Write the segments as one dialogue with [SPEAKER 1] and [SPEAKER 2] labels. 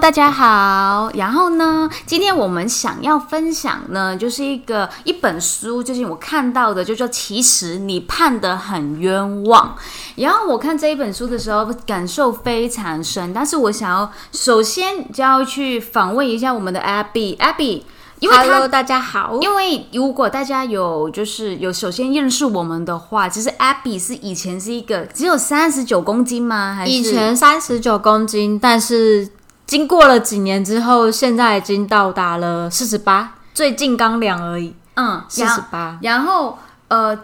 [SPEAKER 1] 大家好。然后呢，今天我们想要分享呢，就是一个一本书，就是我看到的，就说其实你判得很冤枉。然后我看这一本书的时候，感受非常深。但是我想要首先就要去访问一下我们的 Abby，Abby，因为
[SPEAKER 2] Hello，大家好。
[SPEAKER 1] 因为如果大家有就是有首先认识我们的话，其实 Abby 是以前是一个只有三十九公斤吗？还是
[SPEAKER 2] 以前三十九公斤，但是经过了几年之后，现在已经到达了四十八，最近刚量而已，
[SPEAKER 1] 嗯
[SPEAKER 2] 四十八。
[SPEAKER 1] 然后呃，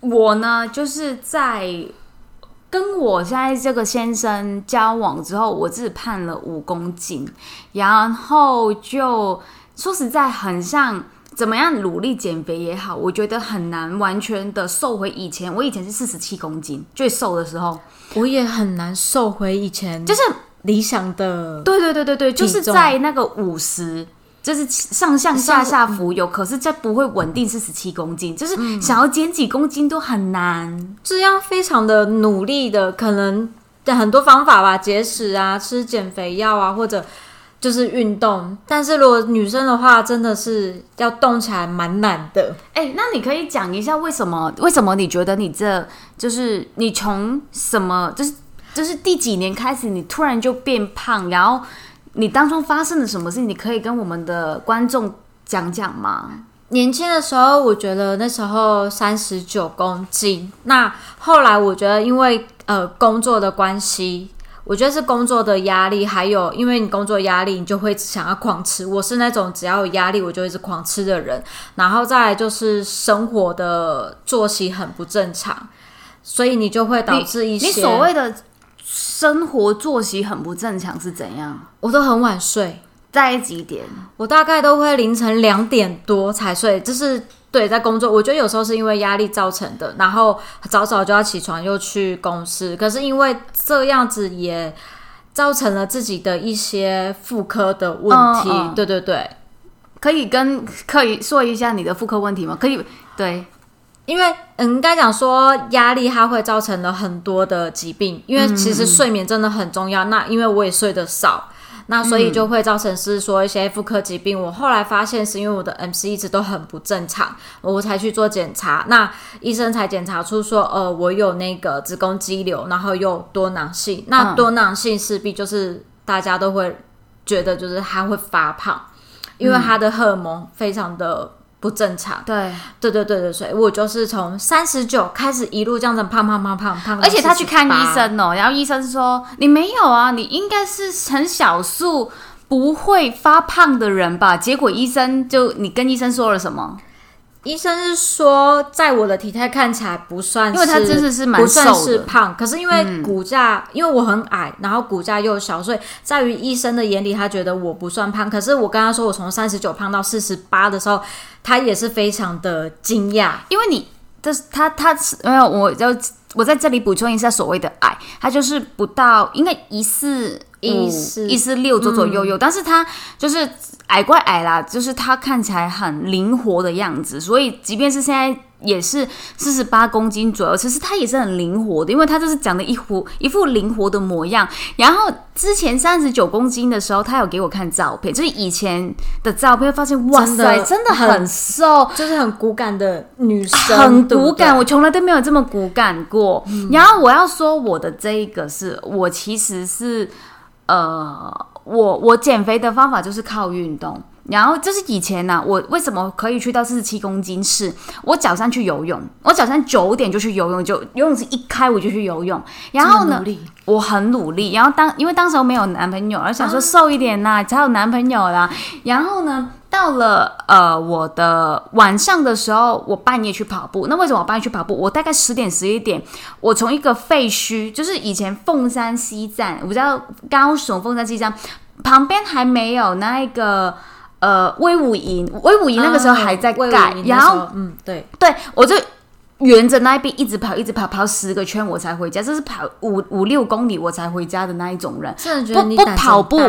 [SPEAKER 1] 我呢就是在跟我现在这个先生交往之后，我只胖了五公斤，然后就说实在很像。怎么样努力减肥也好，我觉得很难完全的瘦回以前。我以前是四十七公斤，最瘦的时候，
[SPEAKER 2] 我也很难瘦回以前，
[SPEAKER 1] 就是
[SPEAKER 2] 理想的。
[SPEAKER 1] 对对对对对，就是在那个五十，就是上上下下浮游，可是这不会稳定是十七公斤，就是想要减几公斤都很难。
[SPEAKER 2] 这样非常的努力的，可能的很多方法吧，节食啊，吃减肥药啊，或者就是运动。但是如果女生的话，真的是要动起来蛮难的。
[SPEAKER 1] 哎、那你可以讲一下为什么？为什么你觉得你这就是你从什么，就是就是第几年开始，你突然就变胖？然后你当中发生了什么事？你可以跟我们的观众讲讲吗？
[SPEAKER 2] 年轻的时候，我觉得那时候三十九公斤。那后来我觉得，因为呃工作的关系，我觉得是工作的压力，还有因为你工作压力，你就会想要狂吃。我是那种只要有压力，我就一直狂吃的人。然后再来就是生活的作息很不正常，所以你就会导致一些
[SPEAKER 1] 你所谓的生活作息很不正常是怎样？
[SPEAKER 2] 我都很晚睡。
[SPEAKER 1] 在几点？
[SPEAKER 2] 我大概都会凌晨两点多才睡，就是对在工作。我觉得有时候是因为压力造成的，然后早早就要起床又去公司，可是因为这样子也造成了自己的一些妇科的问题。
[SPEAKER 1] 嗯嗯
[SPEAKER 2] 对对对，
[SPEAKER 1] 可以跟可以说一下你的妇科问题吗？可以，对，
[SPEAKER 2] 因为嗯，应该讲说压力它会造成了很多的疾病，因为其实睡眠真的很重要。那因为我也睡得少。那所以就会造成是说一些妇科疾病。我后来发现是因为我的 MC 一直都很不正常，我才去做检查。那医生才检查出说，呃，我有那个子宫肌瘤，然后又多囊性。那多囊性势必就是大家都会觉得就是它会发胖，因为它的荷尔蒙非常的不正常。
[SPEAKER 1] 对，
[SPEAKER 2] 对对对对，所以我就是从三十九开始一路这样子胖胖胖胖胖，
[SPEAKER 1] 而且他去看医。生哦，然后医生说你没有啊，你应该是很少数不会发胖的人吧？结果医生就你跟医生说了什么？
[SPEAKER 2] 医生是说，在我的体态看起来不算是，
[SPEAKER 1] 因为他真的是蛮
[SPEAKER 2] 不算是胖，可是因为骨架，因为我很矮，然后骨架又小，所以在于医生的眼里，他觉得我不算胖。可是我跟他说，我从三十九胖到四十八的时候，他也是非常的惊讶。
[SPEAKER 1] 因为你这是他他是没有，我就我在这里补充一下所谓的矮，他就是不到应该一四
[SPEAKER 2] 一四
[SPEAKER 1] 一四六左左右右，但是他就是矮怪矮啦，就是他看起来很灵活的样子，所以即便是现在。也是四十八公斤左右，其实他也是很灵活的，因为他就是长得一副一副灵活的模样。然后之前三十九公斤的时候，他有给我看照片，就是以前的照片，发现哇塞，真的很
[SPEAKER 2] 很
[SPEAKER 1] 瘦，
[SPEAKER 2] 就是很骨感的女生，
[SPEAKER 1] 很骨感，
[SPEAKER 2] 对
[SPEAKER 1] 我从来都没有这么骨感过。然后我要说我的这一个是我其实是呃，我我减肥的方法就是靠运动。然后就是以前呢、我为什么可以去到四十七公斤？是我早上去游泳，我早上九点就去游泳，就游泳池一开我就去游泳。然后呢我很努力，然后当因为当时候没有男朋友，而想说瘦一点呐、才有男朋友啦。然后呢，到了呃我的晚上的时候，我半夜去跑步。那为什么我半夜去跑步？我大概十点十一点，我从一个废墟，就是以前凤山西站，我不知道高雄凤山西站旁边还没有那一个。呃，威武营，威武营那个时候还在盖，然后
[SPEAKER 2] 嗯，对，
[SPEAKER 1] 对我就沿着那一边一直跑，一直跑，跑十个圈我才回家，这是跑五五六公里我才回家的那一种人。不不跑步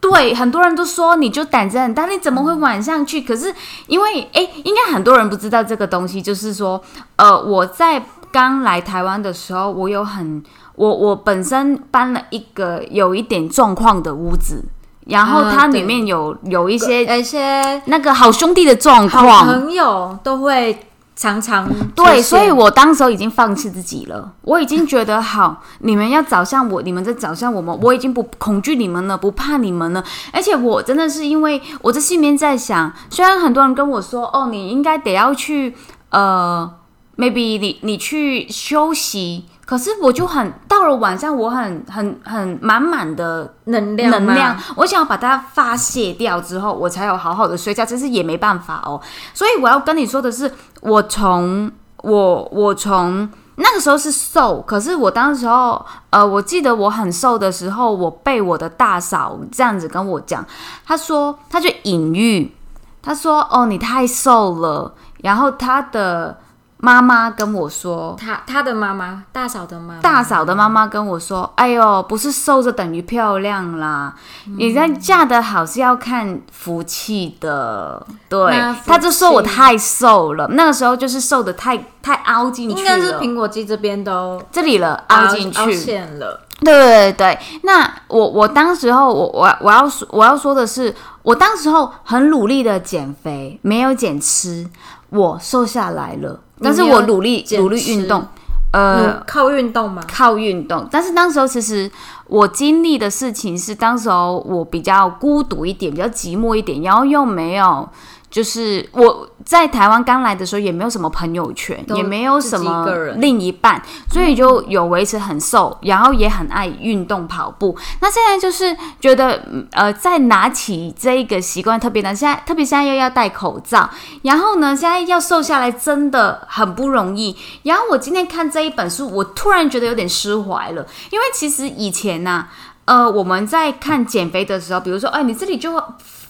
[SPEAKER 1] 对，很多人都说你就胆子很大，你怎么会晚上去？可是因为诶，应该很多人不知道这个东西，就是说，呃，我在刚来台湾的时候，我有很我我本身搬了一个有一点状况的屋子。然后它里面有有一些
[SPEAKER 2] 有一些
[SPEAKER 1] 那个好兄弟的状
[SPEAKER 2] 好
[SPEAKER 1] 况，
[SPEAKER 2] 朋友都会常常
[SPEAKER 1] 对，所以我当时候已经放弃自己了，我已经觉得好，你们要找向我，你们在找向我们，我已经不恐惧你们了，不怕你们了。而且我真的是因为我在心里面在想，虽然很多人跟我说，哦，你应该得要去，呃，maybe 你你去休息，可是我就很到了晚上，我很很很满满的
[SPEAKER 2] 能量
[SPEAKER 1] 能量，我想要把它发泄掉之后，我才有好好的睡觉，其实也没办法哦。所以我要跟你说的是，我从我我从那个时候是瘦，可是我当时候呃，我记得我很瘦的时候，我被我的大嫂这样子跟我讲，她说她就隐喻，她说哦你太瘦了，然后她的妈妈跟我说，
[SPEAKER 2] 她她的妈妈，大嫂的妈妈，
[SPEAKER 1] 大嫂的妈妈跟我说：“哎呦，不是瘦就等于漂亮啦，你在嫁得好是要看福气的。”对
[SPEAKER 2] 那，福气
[SPEAKER 1] 他就说我太瘦了，那个时候就是瘦的太太凹进去了
[SPEAKER 2] 应该是
[SPEAKER 1] 了，
[SPEAKER 2] 苹果肌这边都
[SPEAKER 1] 这里了凹进
[SPEAKER 2] 凹
[SPEAKER 1] 去。
[SPEAKER 2] 陷了。
[SPEAKER 1] 对对对。对，那我我当时候我我我要说我要说的是，我当时候很努力的减肥，没有减吃，我瘦下来了，但是我努力努力运动，呃，
[SPEAKER 2] 靠运动吗，
[SPEAKER 1] 靠运动，但是当时候其实我经历的事情是，当时候我比较孤独一点，比较寂寞一点，然后又没有，就是我在台湾刚来的时候也没有什么朋友圈，也没有什么另一半，所以就有维持很瘦，然后也很爱运动跑步。那现在就是觉得，嗯呃，在拿起这一个习惯特别难，现在特别现在又要戴口罩，然后呢，现在要瘦下来真的很不容易。然后我今天看这一本书，我突然觉得有点释怀了，因为其实以前呐、呃，我们在看减肥的时候，比如说，哎，你这里就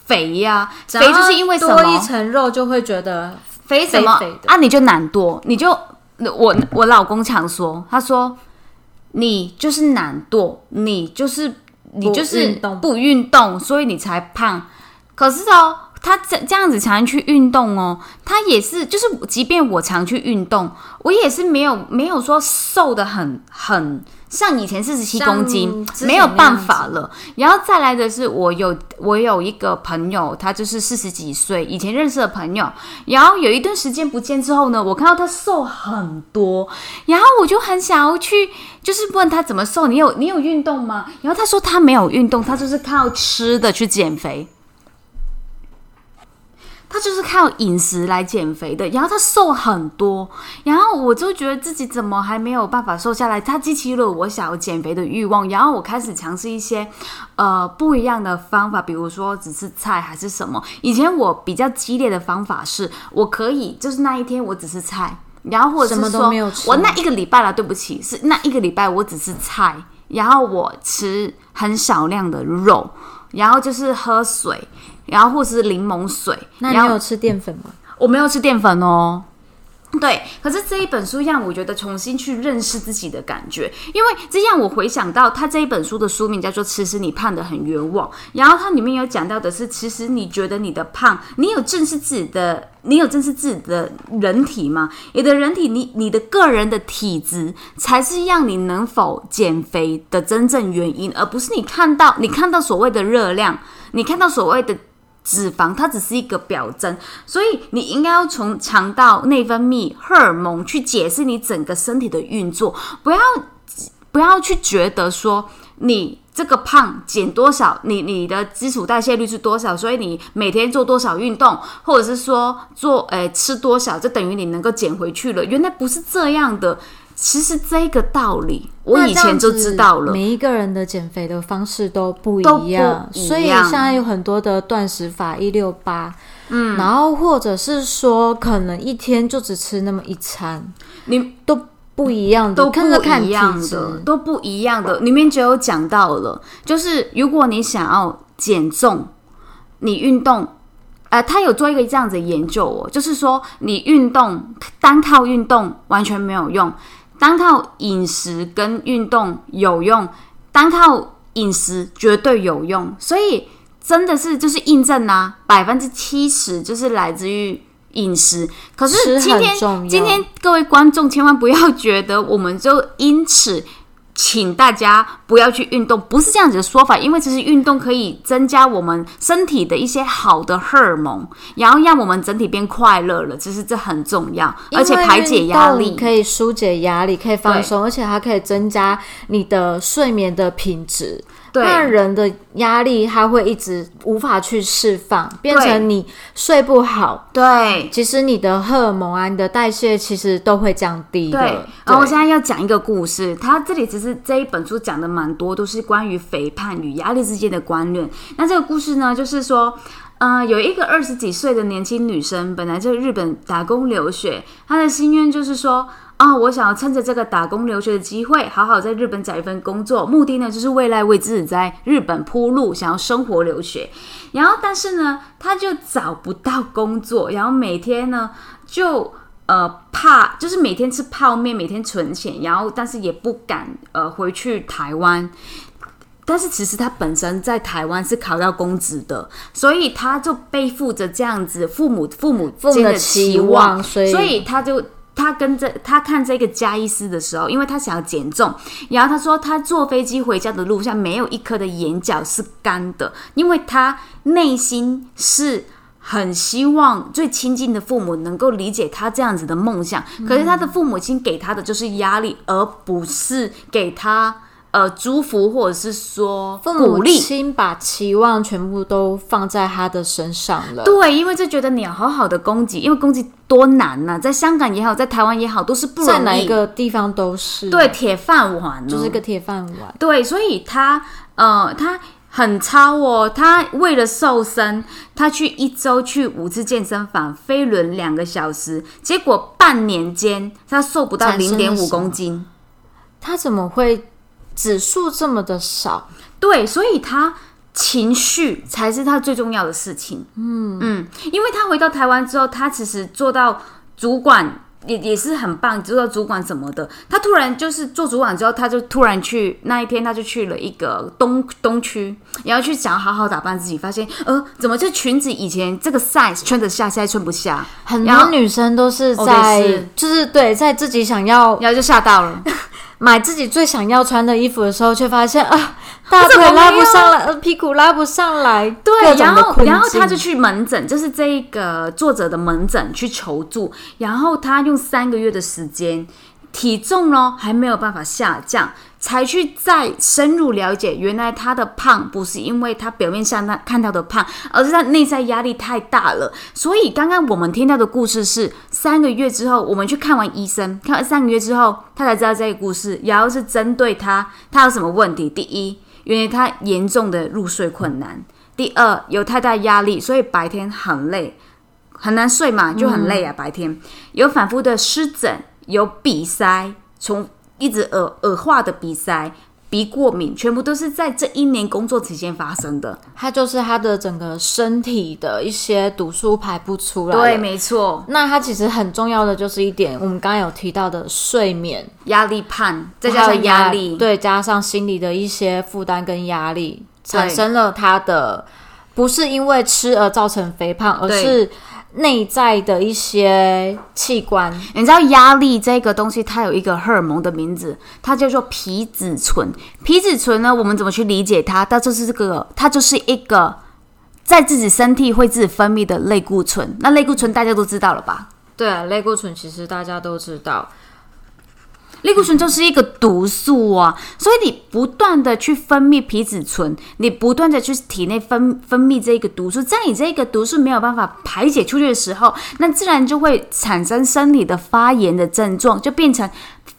[SPEAKER 1] 肥呀、肥就是因为什
[SPEAKER 2] 多一？层肉就会觉得
[SPEAKER 1] 肥什么
[SPEAKER 2] 肥肥的
[SPEAKER 1] 啊？你就懒惰，你就我我老公常说，他说你就是懒惰，你就是你就是不运动，所以你才胖。可是哦，他这这样子常去运动哦，他也是，就是即便我常去运动，我也是没有没有说瘦的很很像以前四十七公斤没有办法了。然后再来的是，我有我有一个朋友，他就是四十几岁，以前认识的朋友，然后有一段时间不见之后呢，我看到他瘦很多，然后我就很想要去，就是问他怎么瘦，你有你有运动吗？然后他说他没有运动，他就是靠吃的去减肥。他就是靠饮食来减肥的，然后他瘦很多，然后我就觉得自己怎么还没有办法瘦下来，他激起了我想要减肥的欲望，然后我开始尝试一些呃不一样的方法，比如说只吃菜还是什么。以前我比较激烈的方法是，我可以就是那一天我只吃菜，然后或者是
[SPEAKER 2] 什么都
[SPEAKER 1] 说
[SPEAKER 2] 没有吃
[SPEAKER 1] 我那一个礼拜了，对不起，是那一个礼拜我只吃菜，然后我吃很少量的肉，然后就是喝水。然后或是柠檬水，
[SPEAKER 2] 那你有吃淀粉吗？
[SPEAKER 1] 我没有吃淀粉哦。对，可是这一本书让我觉得重新去认识自己的感觉，因为这让我回想到他这一本书的书名叫做《其实你胖得很冤枉》，然后它里面有讲到的是，其实你觉得你的胖，你有正视自己的，你有正视自己的人体吗？你的人体，你你的个人的体质，才是让你能否减肥的真正原因，而不是你看到你看到所谓的热量，你看到所谓的。脂肪它只是一个表征，所以你应该要从肠道、内分泌、荷尔蒙去解释你整个身体的运作，不要不要去觉得说你这个胖减多少，你你的基础代谢率是多少，所以你每天做多少运动，或者是说做诶、吃多少，就等于你能够减回去了。原来不是这样的，其实这个道理我以前就知道了。
[SPEAKER 2] 每一个人的减肥的方式都不一样，所以现在有很多的断食法一六八，嗯，然后或者是说可能一天就只吃那么一餐，
[SPEAKER 1] 你
[SPEAKER 2] 都不一样的，
[SPEAKER 1] 都不一样的，都不一样的。里面就有讲到了，就是如果你想要减重，你运动，呃，他有做一个这样子的研究哦，就是说你运动单靠运动完全没有用，单靠饮食跟运动有用，单靠饮食绝对有用，所以真的是就是印证啦、百分之七十就是来自于。饮食，可是今天今天各位观众千万不要觉得我们就因此请大家不要去运动，不是这样子的说法，因为其实运动可以增加我们身体的一些好的荷尔蒙，然后让我们整体变快乐了。其实这很重要，而且排解压力
[SPEAKER 2] 可以疏解压力，可以放松，而且还可以增加你的睡眠的品质。那人的压力，他会一直无法去释放，变成你睡不好。
[SPEAKER 1] 对，
[SPEAKER 2] 其实你的荷尔蒙啊，你的代谢其实都会降低的。
[SPEAKER 1] 然后我现在要讲一个故事，他这里其实这一本书讲的蛮多，都是关于肥胖与压力之间的关联。那这个故事呢，就是说，呃，有一个二十几岁的年轻女生，本来在日本打工留学，她的心愿就是说。啊，我想要趁着这个打工留学的机会，好好在日本找一份工作，目的呢就是未来为自己在日本铺路，想要生活留学。然后，但是呢，他就找不到工作，然后每天呢就呃怕，就是每天吃泡面，每天存钱，然后但是也不敢呃回去台湾。但是其实他本身在台湾是考到公职的，所以他就背负着这样子父母父母间的期望，所以他就。他跟着他看这个加医师的时候，因为他想要减重，然后他说他坐飞机回家的路上没有一颗的眼角是干的，因为他内心是很希望最亲近的父母能够理解他这样子的梦想，可是他的父母亲给他的就是压力，而不是给他。呃，祝福或者是说鼓励，
[SPEAKER 2] 亲把期望全部都放在他的身上了。
[SPEAKER 1] 对，因为就觉得你要好好的攻击，因为攻击多难呢，在香港也好，在台湾也好，都是不容易。
[SPEAKER 2] 在哪一个地方都是
[SPEAKER 1] 对铁饭碗，
[SPEAKER 2] 就是个铁饭碗。
[SPEAKER 1] 对，所以他呃，他很超哦，他为了瘦身，他去一周去五次健身房，飞轮两个小时，结果半年间他瘦不到零点五公斤。
[SPEAKER 2] 他怎么会？指数这么的少，
[SPEAKER 1] 对，所以他情绪才是他最重要的事情。嗯嗯，因为他回到台湾之后，他其实做到主管也也是很棒，做到主管什么的。他突然就是做主管之后，他就突然去那一天，他就去了一个东东区，然后去想好好打扮自己，发现呃，怎么这裙子以前这个 size 穿得下，现在穿不下。
[SPEAKER 2] 很多女生都是在就是对，在自己想要，
[SPEAKER 1] 然后就吓到了。
[SPEAKER 2] 买自己最想要穿的衣服的时候，却发现啊，大腿拉不上来，屁股拉不上来，
[SPEAKER 1] 对，然后然后他就去门诊，就是这个作者的门诊去求助，然后他用三个月的时间，体重呢还没有办法下降。才去再深入了解，原来他的胖不是因为他表面上他看到的胖，而是他内在压力太大了。所以刚刚我们听到的故事是三个月之后，我们去看完医生，看完三个月之后，他才知道这个故事，然后是针对他，他有什么问题？第一，因为他严重的入睡困难；第二，有太大压力，所以白天很累，很难睡嘛，就很累啊。白天有反复的湿疹，有鼻塞，从。一直耳耳化的鼻塞、鼻过敏，全部都是在这一年工作期间发生的。
[SPEAKER 2] 它就是他的整个身体的一些毒素排不出来。
[SPEAKER 1] 对，没错。
[SPEAKER 2] 那它其实很重要的就是一点，我们刚刚有提到的睡眠、
[SPEAKER 1] 压力胖，再加上压力，
[SPEAKER 2] 对，加上心理的一些负担跟压力，产生了它的不是因为吃而造成肥胖，而是。内在的一些器官，
[SPEAKER 1] 你知道压力这个东西，它有一个荷尔蒙的名字，它叫做皮质醇。皮质醇呢，我们怎么去理解它？它就是这个，它就是一个在自己身体会自己分泌的类固醇。那类固醇大家都知道了吧？
[SPEAKER 2] 对啊，类固醇其实大家都知道。
[SPEAKER 1] 类固醇就是一个毒素啊，所以你不断的去分泌皮质醇，你不断的去体内分分泌这个毒素，在你这个毒素没有办法排解出去的时候，那自然就会产生生理的发炎的症状，就变成。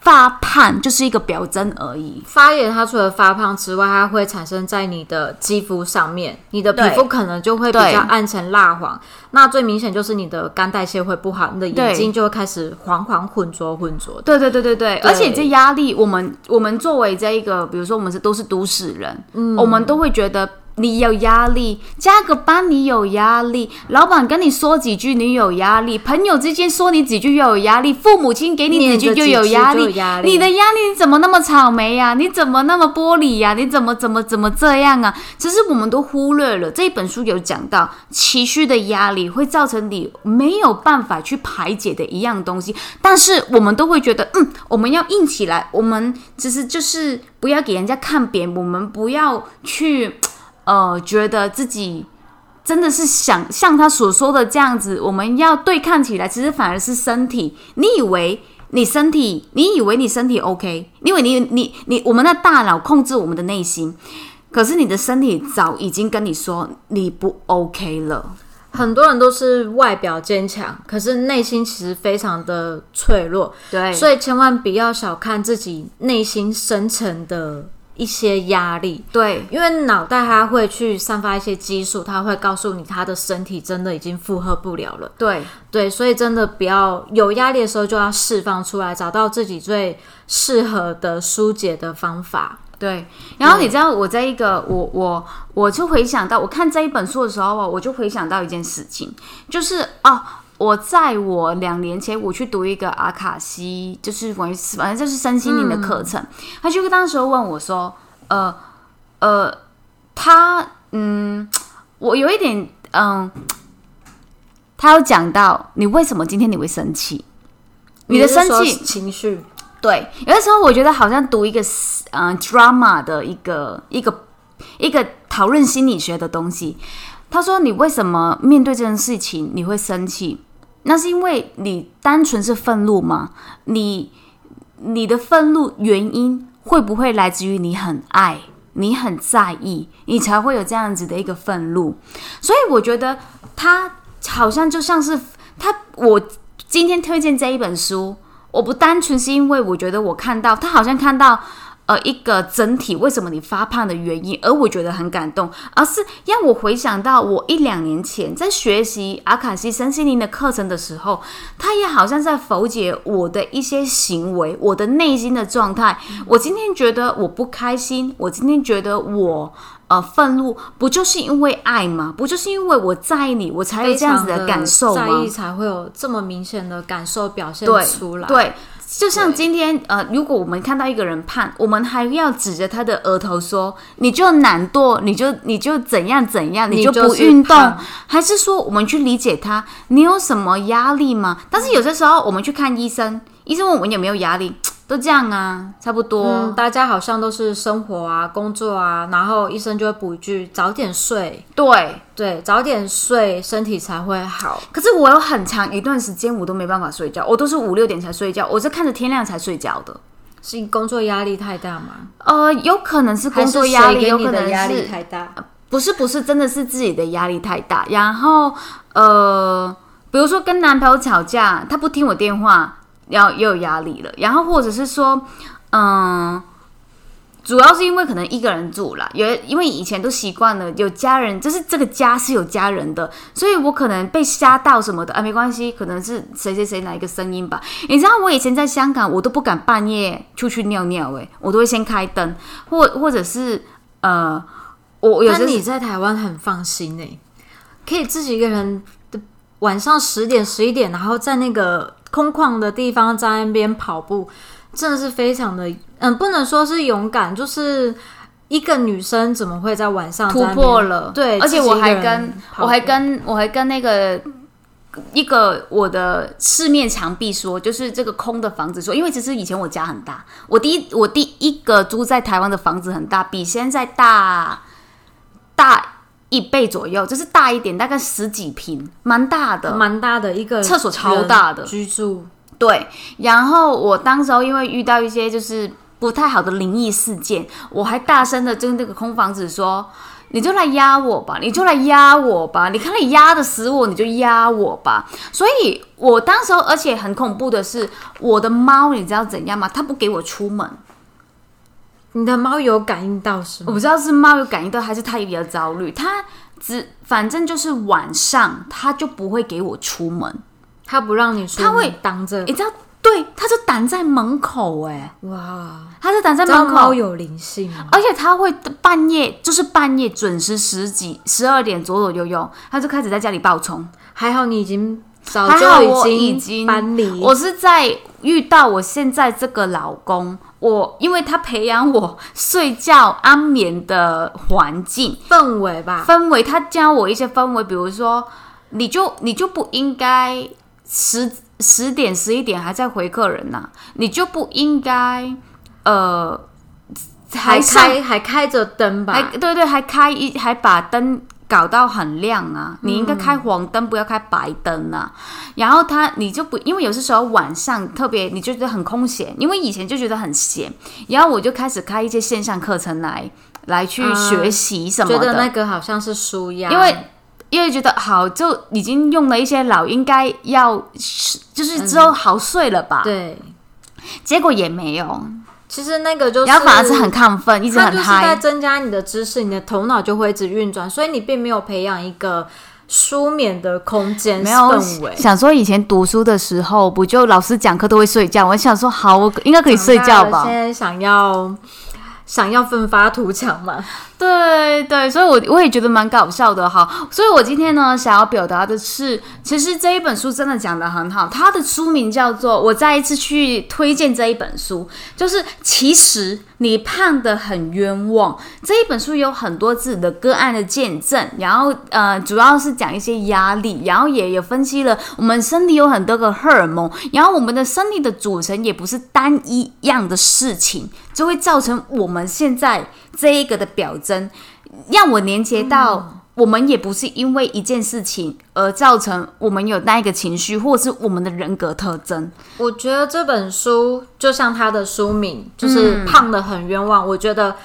[SPEAKER 1] 发胖就是一个表征而已。
[SPEAKER 2] 发炎它除了发胖之外，它会产生在你的肌肤上面，你的皮肤可能就会比较暗沉蜡黄。那最明显就是你的肝代谢会不好，你的眼睛就会开始黄黄浑浊浑浊。
[SPEAKER 1] 对对对对对，而且这压力，我们我们作为这一个，比如说我们是都是都市人，嗯，我们都会觉得。你有压力，加个班你有压力，老板跟你说几句你有压力，朋友之间说你几句又有压力，父母亲给你几句就有压力。你的压力你怎么那么草莓呀？你怎么那么玻璃呀？你怎么怎么怎么这样啊？其实我们都忽略了这本书有讲到，情绪的压力会造成你没有办法去排解的一样东西，但是我们都会觉得，嗯，我们要硬起来，我们其实就是不要给人家看扁，我们不要去。呃，觉得自己真的是想像他所说的这样子，我们要对抗起来，其实反而是身体。你以为你身体，你以为你身体 OK，因为你你你，我们的大脑控制我们的内心，可是你的身体早已经跟你说你不 OK 了。
[SPEAKER 2] 很多人都是外表坚强，可是内心其实非常的脆弱。
[SPEAKER 1] 对，
[SPEAKER 2] 所以千万不要小看自己内心深层的。一些压力，
[SPEAKER 1] 对，
[SPEAKER 2] 因为脑袋它会去散发一些激素，它会告诉你，他的身体真的已经负荷不了了。
[SPEAKER 1] 对，
[SPEAKER 2] 对，所以真的不要有压力的时候就要释放出来，找到自己最适合的疏解的方法。
[SPEAKER 1] 对，然后你知道，我在一个我我我就回想到，我看这一本书的时候啊，我就回想到一件事情，就是啊。我在我两年前，我去读一个阿卡西，就是关于反正就是身心灵的课程。他就当时问我说：“呃呃，他嗯，我有一点嗯，他有讲到你为什么今天你会生气？你的生气
[SPEAKER 2] 情绪
[SPEAKER 1] 对，有的时候我觉得好像读一个嗯 drama 的一个一个一个讨论心理学的东西。他说你为什么面对这件事情你会生气？”那是因为你单纯是愤怒吗？你你的愤怒原因会不会来自于你很爱你很在意，你才会有这样子的一个愤怒？所以我觉得他好像就像是他，我今天推荐这一本书，我不单纯是因为我觉得我看到他好像看到。呃，一个整体为什么你发胖的原因，而我觉得很感动，而是让我回想到我一两年前在学习阿卡西身心灵的课程的时候，他也好像在否解我的一些行为，我的内心的状态。我今天觉得我不开心，我今天觉得我呃愤怒，不就是因为爱吗？不就是因为我在意你，我才有这样子的感受吗？
[SPEAKER 2] 在意才会有这么明显的感受表现出来。
[SPEAKER 1] 对。就像今天，呃，如果我们看到一个人胖，我们还要指着他的额头说：“你就懒惰，你就你就怎样怎样，你就不运动。”还是说，我们去理解他，你有什么压力吗？但是有些时候，我们去看医生，医生问我们有没有压力。都这样啊，差不多。
[SPEAKER 2] 嗯，大家好像都是生活啊、工作啊，然后医生就会补一句：早点睡。
[SPEAKER 1] 对
[SPEAKER 2] 对，早点睡，身体才会好。
[SPEAKER 1] 可是我有很长一段时间我都没办法睡觉，我都是五六点才睡觉，我是看着天亮才睡觉的。
[SPEAKER 2] 是工作压力太大吗？
[SPEAKER 1] 呃，有可能是工作压力，有可能
[SPEAKER 2] 压力太大。
[SPEAKER 1] 不是不是，真的是自己的压力太大。然后呃，比如说跟男朋友吵架，他不听我电话。要又有压力了，然后或者是说，嗯，主要是因为可能一个人住了，有因为以前都习惯了有家人，就是这个家是有家人的，所以我可能被吓到什么的啊，没关系，可能是谁谁谁哪一个声音吧。你知道我以前在香港，我都不敢半夜出去尿尿，诶，我都会先开灯，或或者是呃，我有时
[SPEAKER 2] 你在台湾很放心诶，可以自己一个人的晚上十点十一点，然后在那个。空旷的地方在那边跑步，真的是非常的，嗯，不能说是勇敢，就是一个女生怎么会在晚上
[SPEAKER 1] 突破了？
[SPEAKER 2] 对，
[SPEAKER 1] 而且我还跟我还跟我还跟那个一个我的四面墙壁说，就是这个空的房子说，因为其实以前我家很大，我第一我第一个租在台湾的房子很大，比现在大大。一倍左右，就是大一点，大概十几平，蛮大的，
[SPEAKER 2] 蛮大的一个
[SPEAKER 1] 厕所，超大的
[SPEAKER 2] 居住。
[SPEAKER 1] 对，然后我当时候因为遇到一些就是不太好的灵异事件，我还大声的跟那个空房子说：“你就来压我吧，你就来压我吧，你看你压的死我，你就压我吧。”所以，我当时候而且很恐怖的是，我的猫，你知道怎样吗？它不给我出门。
[SPEAKER 2] 你的猫有感应到是吗？
[SPEAKER 1] 我不知道是猫有感应到，还是它也比较焦虑。它只反正就是晚上，它就不会给我出门，
[SPEAKER 2] 它不让你出，
[SPEAKER 1] 它会
[SPEAKER 2] 挡着。
[SPEAKER 1] 你知道对，它就挡在门口，哎，
[SPEAKER 2] 哇，
[SPEAKER 1] 它是挡在门口。
[SPEAKER 2] 猫有灵性吗？
[SPEAKER 1] 而且它会半夜，就是半夜准时十几、十二点左左右右，它就开始在家里暴冲。
[SPEAKER 2] 还好你已经早就已经
[SPEAKER 1] 已经
[SPEAKER 2] 搬离，
[SPEAKER 1] 我是在遇到我现在这个老公，我因为他培养我睡觉安眠的环境
[SPEAKER 2] 氛围吧，
[SPEAKER 1] 氛围，他教我一些氛围，比如说，你就你就不应该十十点十一点还在回客人呐、你就不应该呃
[SPEAKER 2] 还开还开着灯
[SPEAKER 1] 还
[SPEAKER 2] 吧，
[SPEAKER 1] 对对，还开一还把灯搞到很亮啊！你应该开黄灯，不要开白灯啊。然后他你就不，因为有些时候晚上特别你就觉得很空闲，因为以前就觉得很闲，然后我就开始开一些线上课程来来去
[SPEAKER 2] 嗯
[SPEAKER 1] 学习什么的，
[SPEAKER 2] 觉得那个好像是舒压，
[SPEAKER 1] 因为因为觉得好就已经用了一些老，应该要就是之后好睡了吧，
[SPEAKER 2] 对，
[SPEAKER 1] 结果也没有，
[SPEAKER 2] 其实那个就是，
[SPEAKER 1] 然后反而是很亢奋，一直很
[SPEAKER 2] 嗨就是在。增加你的知识，你的头脑就会一直运转，所以你并没有培养一个舒眠的空间
[SPEAKER 1] 没有
[SPEAKER 2] 氛围。
[SPEAKER 1] 想说以前读书的时候，不就老师讲课都会睡觉？我想说好，我应该可以睡觉吧
[SPEAKER 2] 现？在想要想要奋发图强嘛？
[SPEAKER 1] 对对，所以我我也觉得蛮搞笑的哈。所以我今天呢，想要表达的是，其实这一本书真的讲的很好。它的书名叫做，我再一次去推荐这一本书，就是其实你胖的很冤枉。这一本书有很多自己的个案的见证，然后呃，主要是讲一些压力，然后也有分析了我们身体有很多个荷尔蒙，然后我们的身体的组成也不是单一样的事情，就会造成我们现在这一个的表征。让我连接到，我们也不是因为一件事情而造成我们有那一个情绪，或是我们的人格特征。
[SPEAKER 2] 我觉得这本书就像它的书名，就是胖的很冤枉。我觉得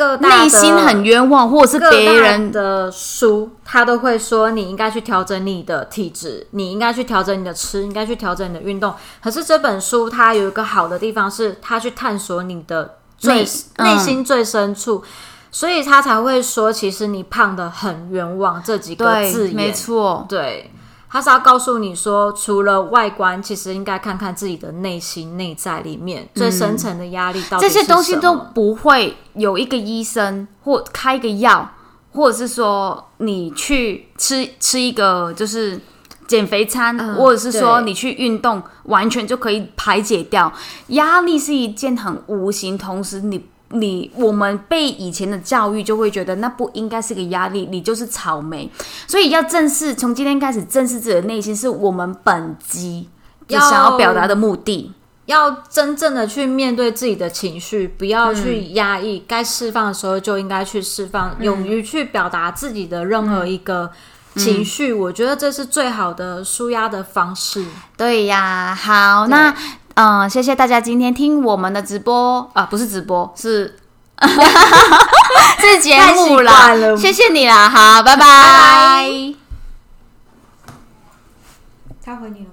[SPEAKER 2] 各大
[SPEAKER 1] 内心很冤枉，或者是别人
[SPEAKER 2] 的书，他都会说你应该去调整你的体质，你应该去调整你的吃，应该去调整你的运动。可是这本书它有一个好的地方是，它去探索你的最
[SPEAKER 1] 内嗯
[SPEAKER 2] 心最深处。所以他才会说，其实你胖的很冤枉这几个字，眼，
[SPEAKER 1] 没错，
[SPEAKER 2] 对，他是要告诉你说，除了外观，其实应该看看自己的内心、内在里面、最深层的压力到底
[SPEAKER 1] 嗯这些东西都不会有一个医生或开个药，或者是说你去吃吃一个就是减肥餐，
[SPEAKER 2] 嗯
[SPEAKER 1] 或者是说你去运动，完全就可以排解掉。压力，是一件很无形，同时你。你我们被以前的教育就会觉得那不应该是个压力，你就是草莓，所以要正视从今天开始正视自己的内心，是我们本机
[SPEAKER 2] 要
[SPEAKER 1] 想要表达的目的。
[SPEAKER 2] 要真正的去面对自己的情绪，不要
[SPEAKER 1] 嗯
[SPEAKER 2] 去压抑，该释放的时候就应该去释放，
[SPEAKER 1] 嗯。
[SPEAKER 2] 勇于去表达自己的任何一个情绪，我觉得这是最好的舒压的方式。
[SPEAKER 1] 对呀，好，那嗯、呃谢谢大家今天听我们的直播。啊，不是直播，是 是节目啦。谢谢你啦，好，拜。拜
[SPEAKER 2] 拜。他回你了吗？